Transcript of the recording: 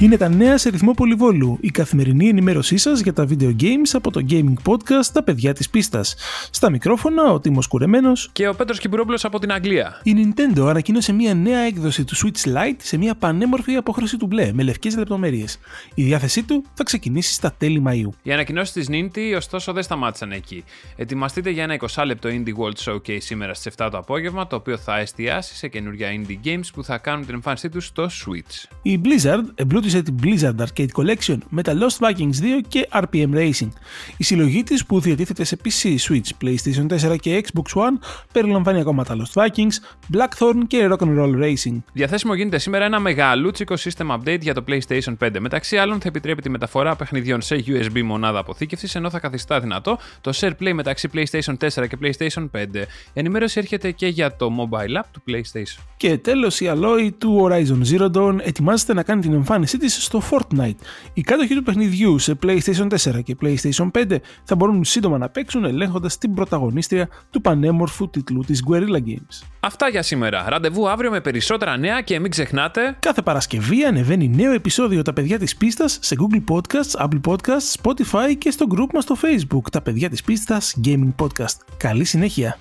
Είναι τα νέα σε ρυθμό πολυβόλου, η καθημερινή ενημέρωσή σας για τα video games από το gaming podcast Τα παιδιά της πίστας. Στα μικρόφωνα ο Τίμος Κουρεμένος και ο Πέτρος Κυπουρόπουλος από την Αγγλία. Η Nintendo ανακοίνωσε μια νέα έκδοση του Switch Lite σε μια πανέμορφη απόχρωση του μπλε με λευκές λεπτομέρειες. Η διάθεσή του θα ξεκινήσει στα τέλη Μαΐου. Οι ανακοινώσεις της Ninty ωστόσο δεν σταμάτησαν εκεί. Ετοιμαστείτε για ένα 20 λεπτό Indie World Showcase σήμερα στις 7 το απόγευμα, το οποίο θα εστιάσει σε καινούργια indie games που θα κάνουν την εμφάνισή τους στο Switch. Η Blizzard εμπλούτησε την Blizzard Arcade Collection με τα Lost Vikings 2 και RPM Racing. Η συλλογή της που διατίθεται σε PC, Switch, PlayStation 4 και Xbox One περιλαμβάνει ακόμα τα Lost Vikings, Blackthorn και Rock'n'Roll Racing. Διαθέσιμο γίνεται σήμερα ένα μεγαλούτσικο system update για το PlayStation 5. Μεταξύ άλλων θα επιτρέπει τη μεταφορά παιχνιδιών σε USB μονάδα αποθήκευσης, ενώ θα καθιστά δυνατό το share play μεταξύ PlayStation 4 και PlayStation 5. Η ενημέρωση έρχεται και για το mobile app του PlayStation. Και τέλος η Alloy του Horizon Zero Dawn ετοιμάζεται να κάνει την εμφάνισή τη στο Fortnite. Οι κάτοχοι του παιχνιδιού σε PlayStation 4 και PlayStation 5 θα μπορούν σύντομα να παίξουν ελέγχοντας την πρωταγωνίστρια του πανέμορφου τίτλου της Guerrilla Games. Αυτά για σήμερα. Ραντεβού αύριο με περισσότερα νέα και μην ξεχνάτε. Κάθε Παρασκευή ανεβαίνει νέο επεισόδιο Τα παιδιά της πίστας σε Google Podcasts, Apple Podcasts, Spotify και στο group μας στο Facebook Τα παιδιά της πίστας Gaming Podcast. Καλή συνέχεια.